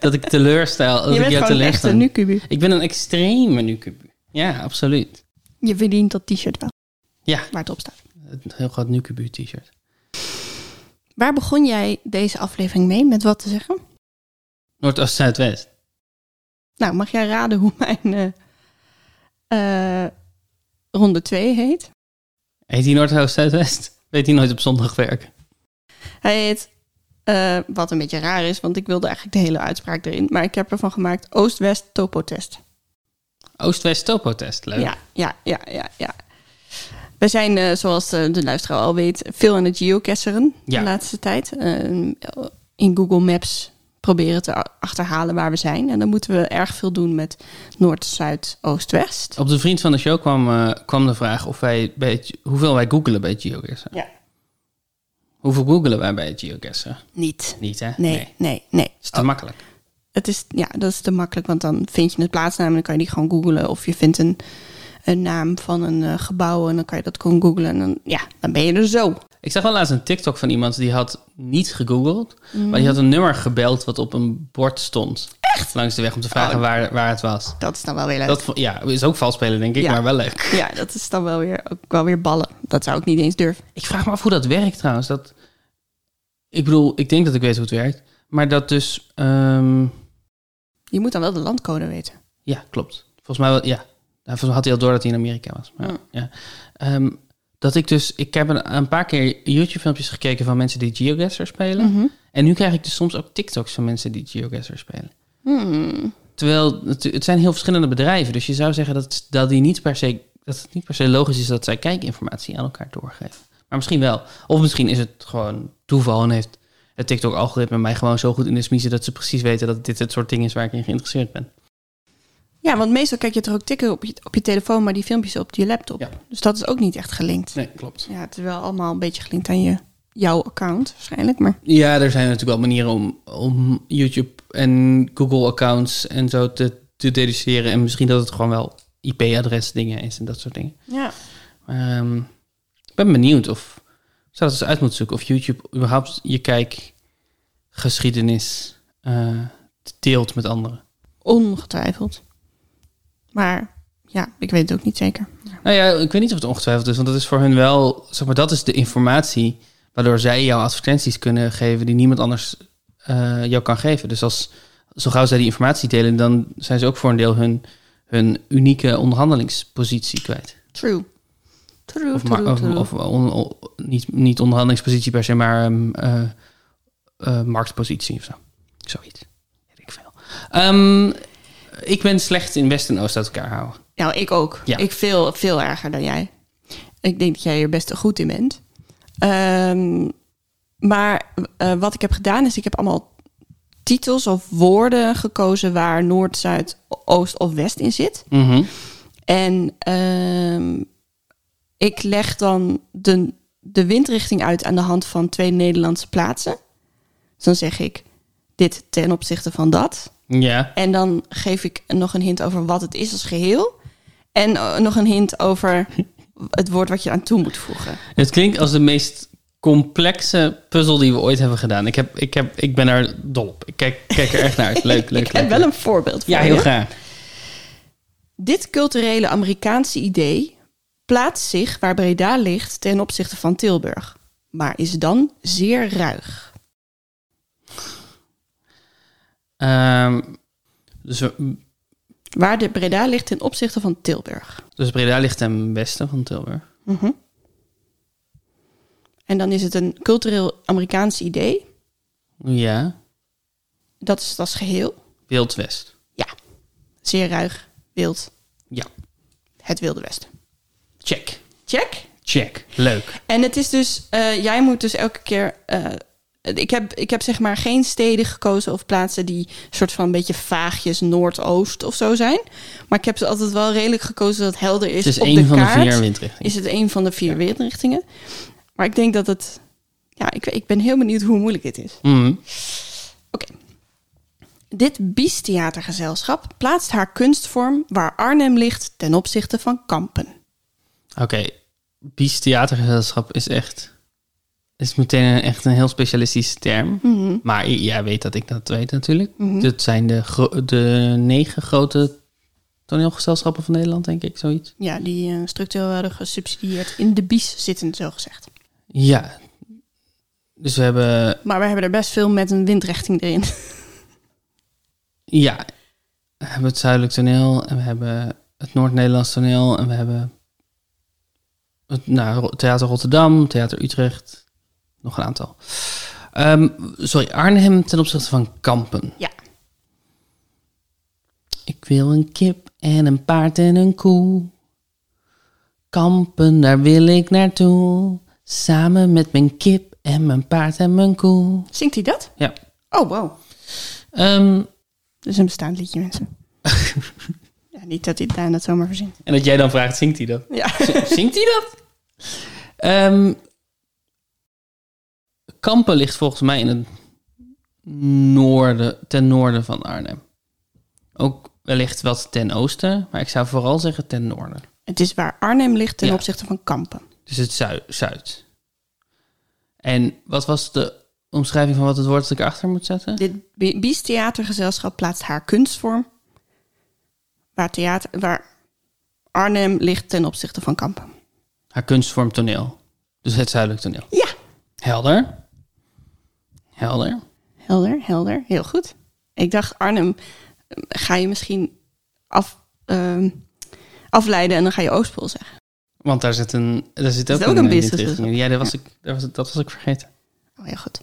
Dat ik teleurstel. Dat je ik bent gewoon echt een nukubu. Ik ben een extreme nukubu. Ja, absoluut. Je verdient dat t-shirt wel, Ja, waar het op staat. een heel groot nukubu t-shirt. Waar begon jij deze aflevering mee? Met wat te zeggen? Noordoost, Zuidwest. Nou, mag jij raden hoe mijn eh, eh, ronde 2 heet? Heet die Noordoost, Zuidwest? Weet hij nooit op zondag werken? Hij heet, eh, wat een beetje raar is, want ik wilde eigenlijk de hele uitspraak erin. Maar ik heb ervan gemaakt Oost-West Topotest. Oost-West Topotest. Leuk. Ja, ja, ja, ja, ja. We zijn, eh, zoals de, de luisteraar al weet, veel aan het geocacheren Ja. de laatste tijd. Eh, in Google Maps proberen te achterhalen waar we zijn. En dan moeten we erg veel doen met Noord, Zuid, Oost, West. Op de vriend van de show kwam, eh, kwam de vraag of wij bij het, hoeveel wij googelen bij het geocachen. Ja. Hoeveel googelen wij bij het geocachen? Niet. Niet, hè? Nee, nee, nee. is te Oh, makkelijk. het is, ja, dat is te makkelijk, want dan vind je het plaatsnaam en dan kan je die gewoon googlen. Of je vindt een, een naam van een eh, gebouw en dan kan je dat gewoon googlen. En dan, ja, dan ben je er zo. Ik zag wel laatst een TikTok van iemand die had niet gegoogeld, maar die had een nummer gebeld wat op een bord stond. Echt? Langs de weg om te vragen Oh. waar, waar het was. Dat is dan wel weer leuk. Dat ja, is ook vals spelen, denk ik, Ja. maar wel leuk. <laughs> Ja, dat is dan wel weer, ook wel weer ballen. Dat zou ik niet eens durven. Ik vraag me af hoe dat werkt trouwens. Dat, ik bedoel, ik denk dat ik weet hoe het werkt. Maar dat dus... ehm, Je moet dan wel de landcode weten. ja, klopt. Volgens mij wel, ja. Volgens mij had hij al door dat hij in Amerika was. Maar, Ja. ja. Ehm, dat ik dus... Ik heb een, een paar keer YouTube-filmpjes gekeken van mensen die GeoGuessr spelen. Mhm. En nu krijg ik dus soms ook TikToks van mensen die GeoGuessr spelen. Hmm. Terwijl het, het zijn heel verschillende bedrijven. Dus je zou zeggen dat, dat, die niet per se, dat het niet per se logisch is dat zij kijkinformatie aan elkaar doorgeven. Maar misschien wel. Of misschien is het gewoon toeval en heeft het TikTok-algoritme mij gewoon zo goed in de smiezen dat ze precies weten dat dit het soort ding is waar ik in geïnteresseerd ben. Ja, want meestal kijk je er ook tikken op je, op je telefoon, maar die filmpjes op je laptop. Ja. Dus dat is ook niet echt gelinkt. Nee, klopt. Ja, het is wel allemaal een beetje gelinkt aan je, jouw account waarschijnlijk. Maar Ja, er zijn natuurlijk wel manieren om, om YouTube en Google-accounts en zo te, te deduceren. En misschien dat het gewoon wel IP-adres dingen is en dat soort dingen. ja. Ehm, ik ben benieuwd of ik zou het eens uit moeten zoeken of YouTube überhaupt je kijkgeschiedenis eh, deelt met anderen. ongetwijfeld. Maar ja, ik weet het ook niet zeker. Nou ja, ik weet niet of het ongetwijfeld is, want dat is voor hun wel, zeg maar, dat is de informatie waardoor zij jouw advertenties kunnen geven die niemand anders eh, jou kan geven. Dus als zo gauw zij die informatie delen, dan zijn ze ook voor een deel hun, hun unieke onderhandelingspositie kwijt. True. True, Of, true, of, true. of on- on- niet, niet onderhandelingspositie per se, maar ehm, eh, eh, marktpositie of zo. Zoiets. Weet ik veel. Ehm, ik ben slecht in West en Oost uit elkaar houden. Nou, ik ook. Ja. Ik veel, veel erger dan jij. Ik denk dat jij er best goed in bent. Ehm, maar eh, wat ik heb gedaan is, ik heb allemaal titels of woorden gekozen waar Noord, Zuid, Oost of West in zit. Mhm. En ehm, ik leg dan de, de windrichting uit aan de hand van twee Nederlandse plaatsen. Dus dan zeg ik dit ten opzichte van dat. Ja. En dan geef ik nog een hint over wat het is als geheel. En eh, nog een hint over het woord wat je aan toe moet voegen. Het klinkt als de meest complexe puzzel die we ooit hebben gedaan. Ik, heb, ik, heb, ik ben er dol op. Ik kijk, kijk er echt naar uit. Leuk, <laughs> leuk. ik heb leuk, wel een voorbeeld voor Ja, heel je. graag. Dit culturele Amerikaanse idee plaatst zich waar Breda ligt ten opzichte van Tilburg, maar is dan zeer ruig. Ehm, dus, we- Waar de Breda ligt ten opzichte van Tilburg. dus Breda ligt ten westen van Tilburg. Mhm. En dan is het een cultureel Amerikaans idee. Ja, Dat is dat is geheel. Wild West. Ja, zeer ruig, wild, Ja, het Wilde Westen. check. Check. Check. Leuk. En het is dus, eh, jij moet dus elke keer. eh, ik, heb, ik heb zeg maar geen steden gekozen of plaatsen die soort van een beetje vaagjes Noordoost of zo zijn. Maar ik heb ze altijd wel redelijk gekozen dat het helder is. Het is op één de van kaart de vier windrichtingen. Is het een van de vier windrichtingen. Maar ik denk dat het. Ja, ik, ik ben heel benieuwd hoe moeilijk dit is. Mhm. Dit Biestheatergezelschap plaatst haar kunstvorm waar Arnhem ligt ten opzichte van Kampen. Oké, Bies Theatergezelschap is echt... is meteen een, echt een heel specialistische term. Mhm. Maar jij weet dat ik dat weet natuurlijk. Mhm. Dit zijn de, de negen grote toneelgezelschappen van Nederland, denk ik, zoiets. Ja, die eh, structureel werden gesubsidieerd in de Bies zitten, zo gezegd. Ja. Dus we hebben... Maar we hebben er best veel met een windrichting erin. <laughs> Ja, we hebben het Zuidelijk Toneel en we hebben het Noord-Nederlands Toneel en we hebben het nou, Theater Rotterdam, Theater Utrecht, nog een aantal. Ehm, sorry, Arnhem ten opzichte van Kampen. Ja. Ik wil een kip en een paard en een koe. Kampen, daar wil ik naartoe. Samen met mijn kip en mijn paard en mijn koe. Zingt hij dat? Ja. Oh, wow. Dat is een bestaand liedje, mensen. <laughs> ja, niet dat hij dat zomaar verzint. en dat jij dan vraagt, zingt hij dat? Ja. Zingt hij dat? <laughs> Ehm, Kampen ligt volgens mij in het noorden, ten noorden van Arnhem. Ook wellicht wat ten oosten, maar ik zou vooral zeggen ten noorden. Het is waar Arnhem ligt ten Ja. opzichte van Kampen. Dus het zuid. zuid. En wat was de omschrijving van wat het woord dat ik erachter moet zetten? Dit Bi- Bies Theatergezelschap plaatst haar kunstvorm waar, theater, waar Arnhem ligt ten opzichte van Kampen. Haar kunstvorm toneel. Dus het zuidelijk toneel. Ja. Helder. Helder. Helder, helder. Heel goed. Ik dacht, Arnhem, eh, ga je misschien af, ehm, afleiden en dan ga je Oostpool zeggen. Want daar zit, een, daar zit ook, ook een een, business in. Ja, dat was, ik, dat, was, dat was ik vergeten. Oh, heel goed.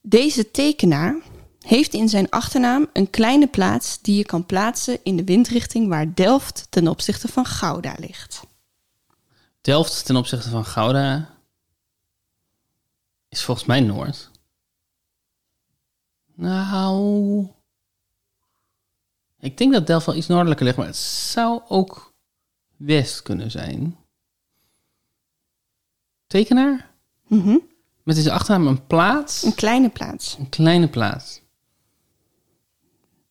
Deze tekenaar heeft in zijn achternaam een kleine plaats die je kan plaatsen in de windrichting waar Delft ten opzichte van Gouda ligt. Delft ten opzichte van Gouda is volgens mij Noord. Nou, ik denk dat Delft wel iets noordelijker ligt, maar het zou ook West kunnen zijn. Tekenaar? Mhm. Met in zijn achternaam een plaats? Een kleine plaats. Een kleine plaats.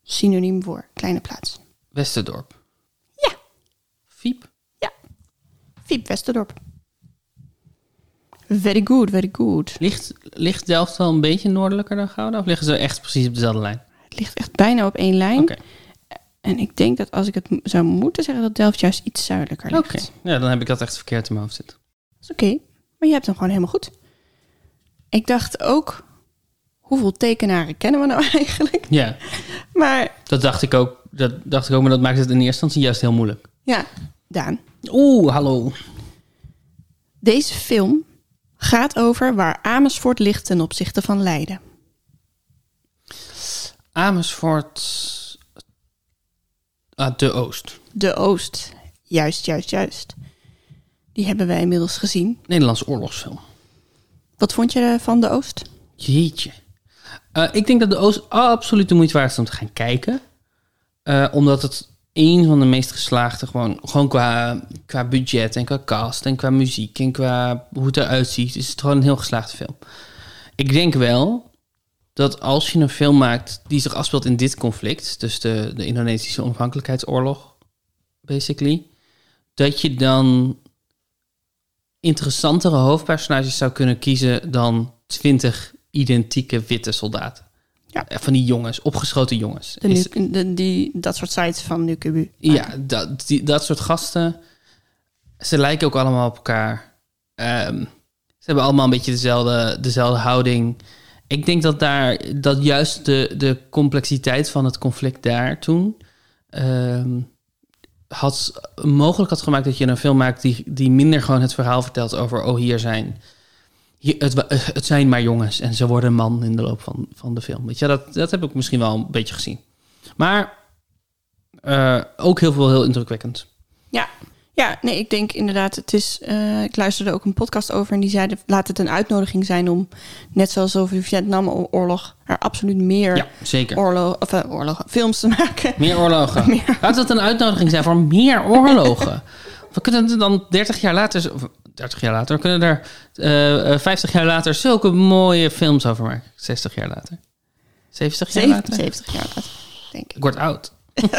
Synoniem voor kleine plaats. Westerdorp. Ja. Fiep. Ja. Fiep Westerdorp. Very good, very good. Ligt, ligt Delft wel een beetje noordelijker dan Gouda? Of liggen ze echt precies op dezelfde lijn? Het ligt echt bijna op één lijn. Oké. En ik denk dat als ik het zou moeten zeggen, dat Delft juist iets zuidelijker Oké. ligt. Ja, dan heb ik dat echt verkeerd in mijn hoofd zitten. Dat is oké. Maar je hebt hem gewoon helemaal goed. Ik dacht ook, hoeveel tekenaren kennen we nou <laughs> eigenlijk? Ja, Maar dat dacht ik ook. Dat dacht ik ook, maar dat maakt het in eerste instantie juist heel moeilijk. ja, Daan. Oeh, hallo. Deze film gaat over waar Amersfoort ligt ten opzichte van Leiden. Amersfoort. Ah, de Oost. De Oost. Juist, juist, juist. Die hebben wij inmiddels gezien. Nederlandse oorlogsfilm. Wat vond je van de Oost? Jeetje. Eh, ik denk dat de Oost absoluut de moeite waard is om te gaan kijken. Eh, omdat het een van de meest geslaagde, gewoon, gewoon qua, qua budget en qua cast en qua muziek en qua hoe het eruit ziet, is het gewoon een heel geslaagde film. Ik denk wel dat als je een film maakt die zich afspeelt in dit conflict, dus de, de Indonesische onafhankelijkheidsoorlog, basically, dat je dan interessantere hoofdpersonages zou kunnen kiezen dan twintig identieke witte soldaten. Ja. Eh, Van die jongens, opgeschoten jongens. De, Is- nu- de, die, dat soort sites van Nukubu. ja, dat, die, dat soort gasten. Ze lijken ook allemaal op elkaar. Ehm, ze hebben allemaal een beetje dezelfde, dezelfde houding. Ik denk dat daar dat juist de, de complexiteit van het conflict daar toen ehm, had mogelijk had gemaakt dat je een film maakt die, die minder gewoon het verhaal vertelt over oh hier zijn het, wa- het zijn maar jongens en ze worden man in de loop van, van de film. Weet je, dat, dat heb ik misschien wel een beetje gezien. Maar eh, ook heel veel heel indrukwekkend. Ja. ja, nee, ik denk inderdaad, het is. eh, ik luisterde ook een podcast over en die zeiden: laat het een uitnodiging zijn om, net zoals over de Vietnamoorlog, er absoluut meer Ja, zeker. oorlog, of, eh, oorlogen, films te maken. Meer oorlogen. <laughs> Laat het een uitnodiging zijn voor meer oorlogen. <laughs> We kunnen dan 30 jaar later, 30 jaar later, we kunnen er eh, eh, 50 jaar later zulke mooie films over maken. 60 jaar later. 70 jaar 70, later. 70 jaar later, denk ik. Ik word oud. <laughs>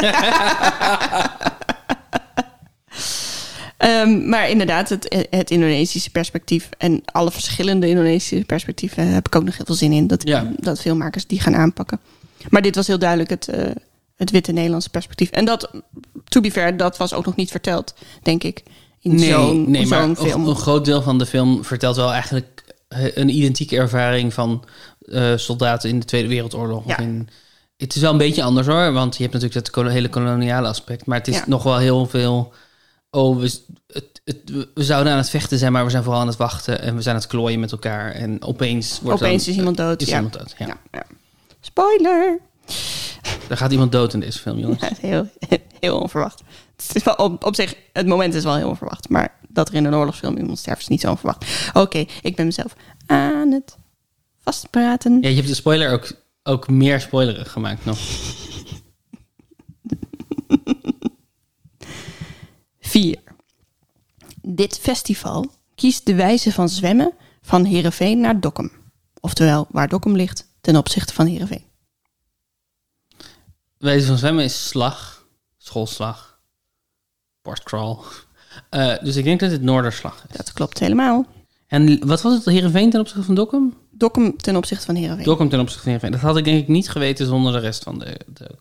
Ehm, maar inderdaad, het, het Indonesische perspectief en alle verschillende Indonesische perspectieven heb ik ook nog heel veel zin in. Dat, Ja. dat filmmakers die gaan aanpakken. Maar dit was heel duidelijk het, eh, het witte Nederlandse perspectief. En dat, to be fair, dat was ook nog niet verteld, denk ik. In Nee, zo'n nee maar een- film. Een, groot deel van de film vertelt wel eigenlijk eh, een identieke ervaring van eh, soldaten in de Tweede Wereldoorlog. Ja. In, het is wel een beetje anders hoor, want je hebt natuurlijk dat hele koloniale aspect. Maar het is Ja. nog wel heel veel. Oh, we, het, het, we zouden aan het vechten zijn, maar we zijn vooral aan het wachten en we zijn aan het klooien met elkaar. En opeens wordt Opeens dan- is iemand dood, Is ja. iemand dood, ja. Spoiler! Er gaat iemand dood in deze film, jongens. <laughs> Heel, heel onverwacht. Het is wel op, op zich, het moment is wel heel onverwacht. Maar dat er in een oorlogsfilm iemand sterft is niet zo onverwacht. Oké, ik ben mezelf aan het vastpraten. Ja, je hebt de spoiler ook, ook meer spoilerig gemaakt nog. Vier. Dit festival kiest de wijze van zwemmen van Heerenveen naar Dokkum. Oftewel, waar Dokkum ligt ten opzichte van Heerenveen. Wijze van zwemmen is slag, schoolslag, Eh, dus ik denk dat het Noorderslag is. Dat klopt helemaal. En wat was het, Heerenveen ten opzichte van Dokkum? Dokkum ten opzichte van Heerenveen. Dokkum ten opzichte van Heerenveen. Dat had ik denk ik niet geweten zonder de rest van de, de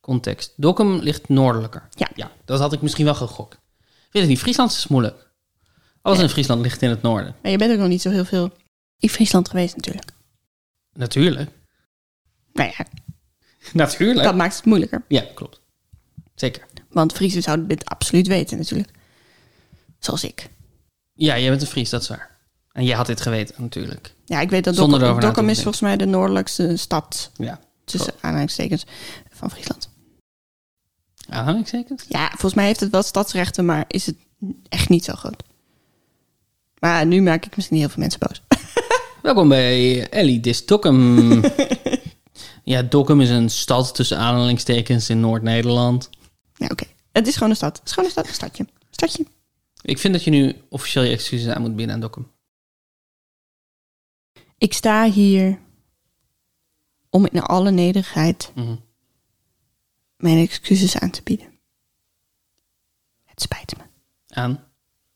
context. Dokkum ligt noordelijker. Ja. ja. Dat had ik misschien wel gegokt. Ik weet het niet, Friesland is moeilijk. Alles in Friesland ligt in het noorden. Maar je bent ook nog niet zo heel veel in Friesland geweest natuurlijk. Natuurlijk. Nou ja, <laughs> Natuurlijk. dat maakt het moeilijker. Ja, klopt. Zeker. Want Friesen zouden dit absoluut weten natuurlijk. Zoals ik. Ja, jij bent een Fries, dat is waar. En jij had dit geweten, natuurlijk. Ja, ik weet dat Zonder Dokkum, Dokkum is volgens mij de noordelijkste stad, Ja. tussen aanhalingstekens, van Friesland. Aanhalingstekens? Ja, volgens mij heeft het wel stadsrechten, maar is het echt niet zo groot. Maar nu maak ik misschien heel veel mensen boos. <laughs> Welkom bij Ellie Dis Dokkum. <laughs> ja, Dokkum is een stad tussen aanhalingstekens in Noord-Nederland. Ja, oké. Het is gewoon een stad. Het is gewoon een stad, een stadje. Stadje. Ik vind dat je nu officieel je excuses aan moet bieden aan Dokkum. Ik sta hier om in alle nederigheid Mhm. mijn excuses aan te bieden. Het spijt me. Aan?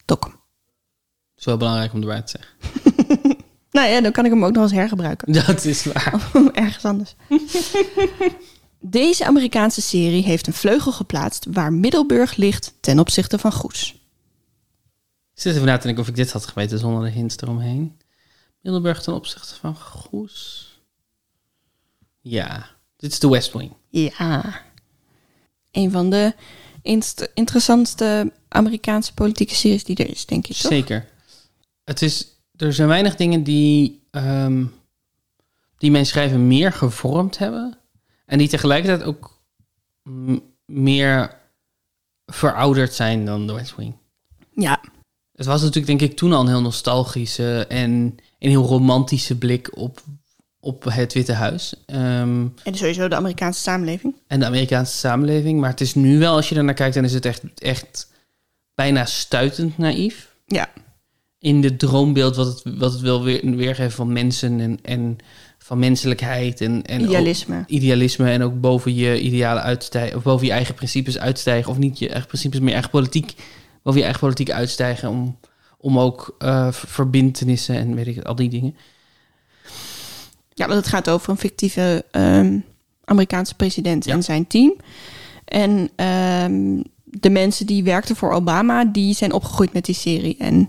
Dokkum. Dat is wel belangrijk om erbij te zeggen. <laughs> Nou ja, dan kan ik hem ook nog eens hergebruiken. Dat is waar. <laughs> Ergens anders. <laughs> Deze Amerikaanse serie heeft een vleugel geplaatst waar Middelburg ligt ten opzichte van Goes. Ik zit even na te denken of ik dit had geweten zonder de hints eromheen. Middelburg ten opzichte van Goes. Ja, dit is de West Wing. Ja. Een van de inst- interessantste Amerikaanse politieke series die er is, denk ik. Toch? Zeker. Het is, er zijn weinig dingen die, ehm, die mijn schrijven meer gevormd hebben. En die tegelijkertijd ook meer verouderd zijn dan de West Wing. Ja. Het was natuurlijk denk ik toen al een heel nostalgische en een heel romantische blik op, op het Witte Huis. Ehm, En sowieso de Amerikaanse samenleving. en de Amerikaanse samenleving. Maar het is nu wel, als je er naar kijkt, dan is het echt, echt bijna stuitend naïef. Ja. In het droombeeld wat het, wat het wil weer, weergeven van mensen en, en van menselijkheid. En, en Idealisme. idealisme en ook boven je idealen uitstijgen. Of boven je eigen principes uitstijgen. Of niet je eigen principes, maar eigen politiek. Boven je eigen politiek uitstijgen. Om, om ook eh, ver- verbintenissen en weet ik al die dingen. Ja, want het gaat over een fictieve ehm, Amerikaanse president Ja. en zijn team. En ehm, de mensen die werkten voor Obama, die zijn opgegroeid met die serie. En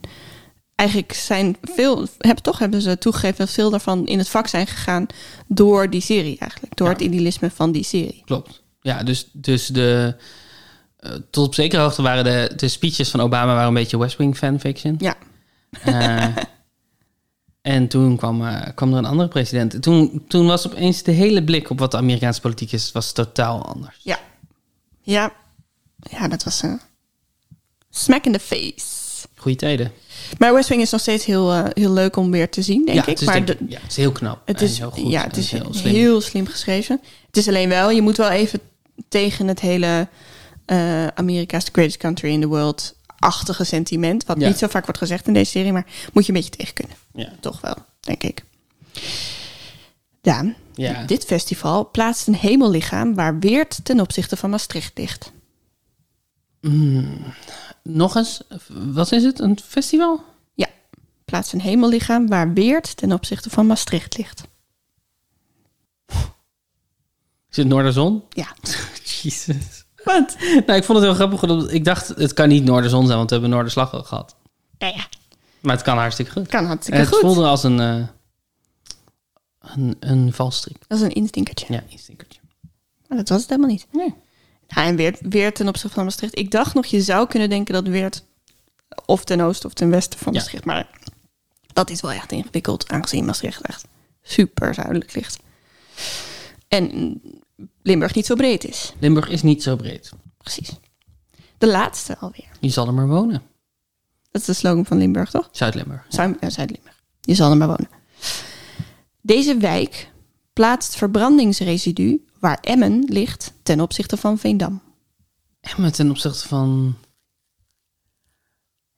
eigenlijk zijn veel, hebben toch hebben ze toegegeven dat veel daarvan in het vak zijn gegaan door die serie eigenlijk. Door Ja. het idealisme van die serie. Klopt. Ja, dus, dus de... eh, tot op zekere hoogte waren de, de speeches van Obama waren een beetje West Wing fanfiction. Ja. Eh, en toen kwam, eh, kwam er een andere president. Toen, toen was opeens de hele blik op wat de Amerikaanse politiek is, was totaal anders. Ja. Ja, ja dat was een smack in the face. Goeie tijden. Maar West Wing is nog steeds heel, eh, heel leuk om weer te zien, denk ja, ik. Het is, maar denk de- ik- ja, het is heel knap. Het en is, heel goed. ja, het is heel slim. slim. geschreven. Het is alleen wel, je moet wel even tegen het hele eh Amerika's the greatest country in the world achtige sentiment, wat Ja. niet zo vaak wordt gezegd in deze serie, maar moet je een beetje tegen kunnen. Ja. Toch wel, denk ik. Daan, Ja. dit festival plaatst een hemellichaam waar Weert ten opzichte van Maastricht ligt. Nog eens, wat is het? Een festival? Ja, plaatst een hemellichaam waar Weert ten opzichte van Maastricht ligt. Is het Noorderzon? Ja. <laughs> Jezus. Wat? Nou, ik vond het heel grappig. omdat Ik dacht, het kan niet Noorderzon zijn, want we hebben Noorderslag al gehad. Nou ja, Maar het kan hartstikke goed. kan hartstikke het goed. voelde als een, eh, een, een valstrik. Dat is een instinkertje. Ja, een stickertje. Maar dat was het helemaal niet. Nee. Ja, en Weert, Weert ten opzichte van Maastricht. Ik dacht nog, je zou kunnen denken dat Weert of ten oosten of ten westen van Ja. Maastricht. Maar dat is wel echt ingewikkeld, aangezien Maastricht echt super zuidelijk ligt. En Limburg niet zo breed is. Limburg is niet zo breed. Precies. De laatste alweer. Je zal er maar wonen. Dat is de slogan van Limburg, toch? Zuid-Limburg. Zuid- ja, Zuid-Limburg. Je zal er maar wonen. Deze wijk plaatst verbrandingsresidu waar Emmen ligt ten opzichte van Veendam. Emmen ten opzichte van...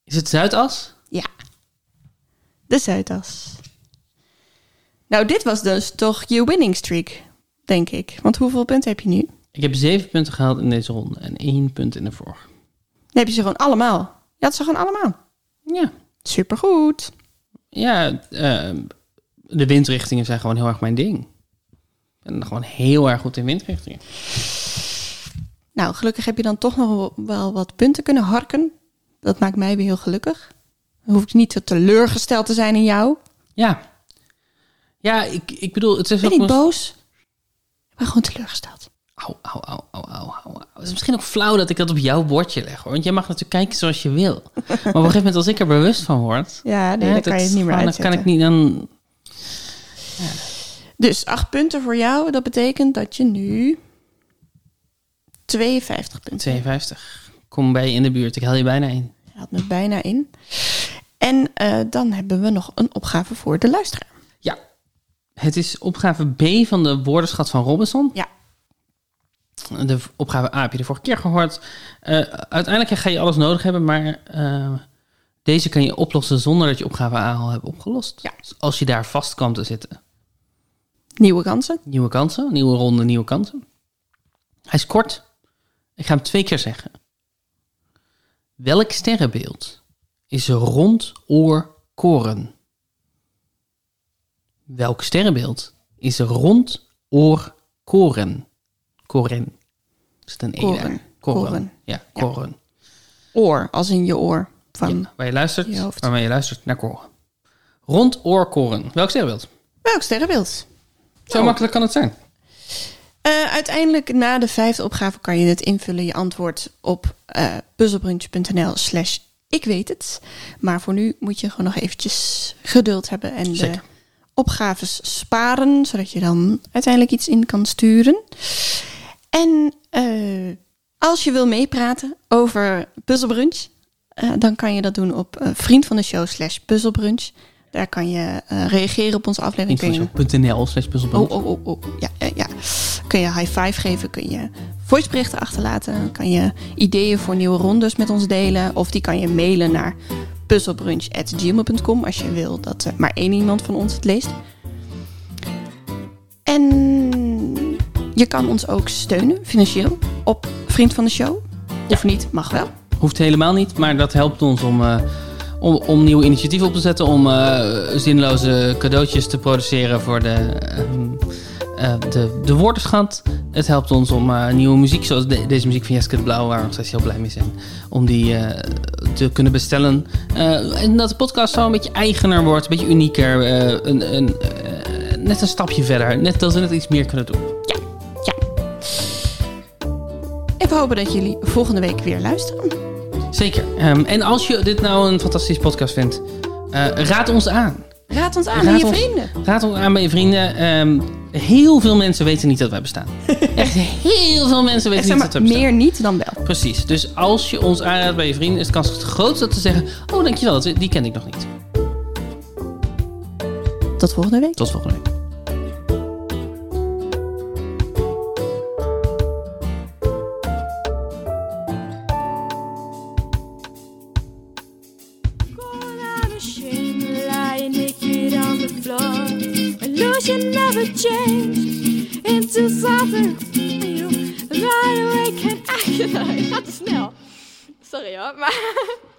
Is het Zuidas? Ja. De Zuidas. Nou, dit was dus toch je winning streak, denk ik. Want hoeveel punten heb je nu? Ik heb zeven punten gehaald in deze ronde en één punt in de vorige. Dan heb je ze gewoon allemaal. Je had ze gewoon allemaal. Ja. Supergoed. Ja, eh, de windrichtingen zijn gewoon heel erg mijn ding. En gewoon heel erg goed in windrichtingen. Nou, gelukkig heb je dan toch nog wel wat punten kunnen harken. Dat maakt mij weer heel gelukkig. Dan hoef ik niet zo teleurgesteld te zijn in jou. Ja. Ja, ik, ik bedoel, het is ben ook... niet boos. Ik ben gewoon teleurgesteld. Au, au, au, au, au. Het is misschien ook flauw dat ik dat op jouw bordje leg, hoor. Want jij mag natuurlijk kijken zoals je wil. Maar op een gegeven moment, als ik er bewust van word... Ja, nee, hè, dan kan je het niet meer gewoon, Dan uitzetten. kan ik niet dan... Dus acht punten voor jou. Dat betekent dat je nu 52 punten 52. Kom bij je in de buurt. Ik haal je bijna in. Je had me bijna in. En eh, dan hebben we nog een opgave voor de luisteraar. Ja. Het is opgave B van de woordenschat van Robinson. Ja. De opgave A heb je de vorige keer gehoord. Eh, uiteindelijk ga je alles nodig hebben, maar eh, deze kan je oplossen zonder dat je opgave A al hebt opgelost. Ja. Dus als je daar vast kwam te zitten. Nieuwe kansen. Nieuwe kansen, nieuwe ronde, nieuwe kansen. Hij is kort. Ik ga hem twee keer zeggen. Welk sterrenbeeld is rond oor koren? Welk sterrenbeeld is rond oor koren? Koren. Is het een E Koren. Koren. Koren. Ja, Ja. koren. Oor, als in je oor. Van Ja, waar je luistert, je waarmee je luistert naar koren. Rond oor koren. Welk sterrenbeeld? welk sterrenbeeld? Zo Oh. makkelijk kan het zijn. Eh, uiteindelijk na de vijfde opgave kan je het invullen, je antwoord op eh puzzelbrunch.nl slash ik weet het. Maar voor nu moet je gewoon nog eventjes geduld hebben en de opgaves sparen, zodat je dan uiteindelijk iets in kan sturen. En eh, als je wil meepraten over puzzelbrunch, dan kan je dat doen op vriend van de show slash puzzelbrunch. Daar kan je eh, reageren op onze aflevering. Info.nl slash puzzelbrunch. Oh, oh, oh, oh. Ja, ja, ja. Kun je high five geven, kun je voiceberichten achterlaten, kan je ideeën voor nieuwe rondes met ons delen. Of die kan je mailen naar puzzelbrunch.gmail.com als je wil dat eh, maar één iemand van ons het leest. En je kan ons ook steunen financieel op Vriend van de Show. Of niet, mag wel. Hoeft helemaal niet, maar dat helpt ons om, eh, om, om nieuwe initiatieven op te zetten. Om eh, zinloze cadeautjes te produceren voor de, ehm, eh, de, de woordenschat. Het helpt ons om eh, nieuwe muziek, zoals de- deze muziek van Jeske de Blauw, waar we nog steeds heel blij mee zijn, om die eh, te kunnen bestellen. Eh, en dat de podcast zo een beetje eigener wordt, een beetje unieker, eh, een, een, eh, net een stapje verder. Net dat we net iets meer kunnen doen. En we hopen dat jullie volgende week weer luisteren. Zeker. Ehm, en als je dit nou een fantastische podcast vindt, eh, raad ons aan. Raad ons aan Raad aan je ons- vrienden. Raad ons aan bij je vrienden. Heel veel mensen weten niet dat wij bestaan. <laughs> Echt heel veel mensen En weten niet dat wij bestaan. meer niet dan wel. Precies. Dus als je ons aanraadt bij je vrienden, is de kans groot dat ze zeggen: Oh, dankjewel, die ken ik nog niet. Tot volgende week. Tot volgende week. videre, ja. <laughs>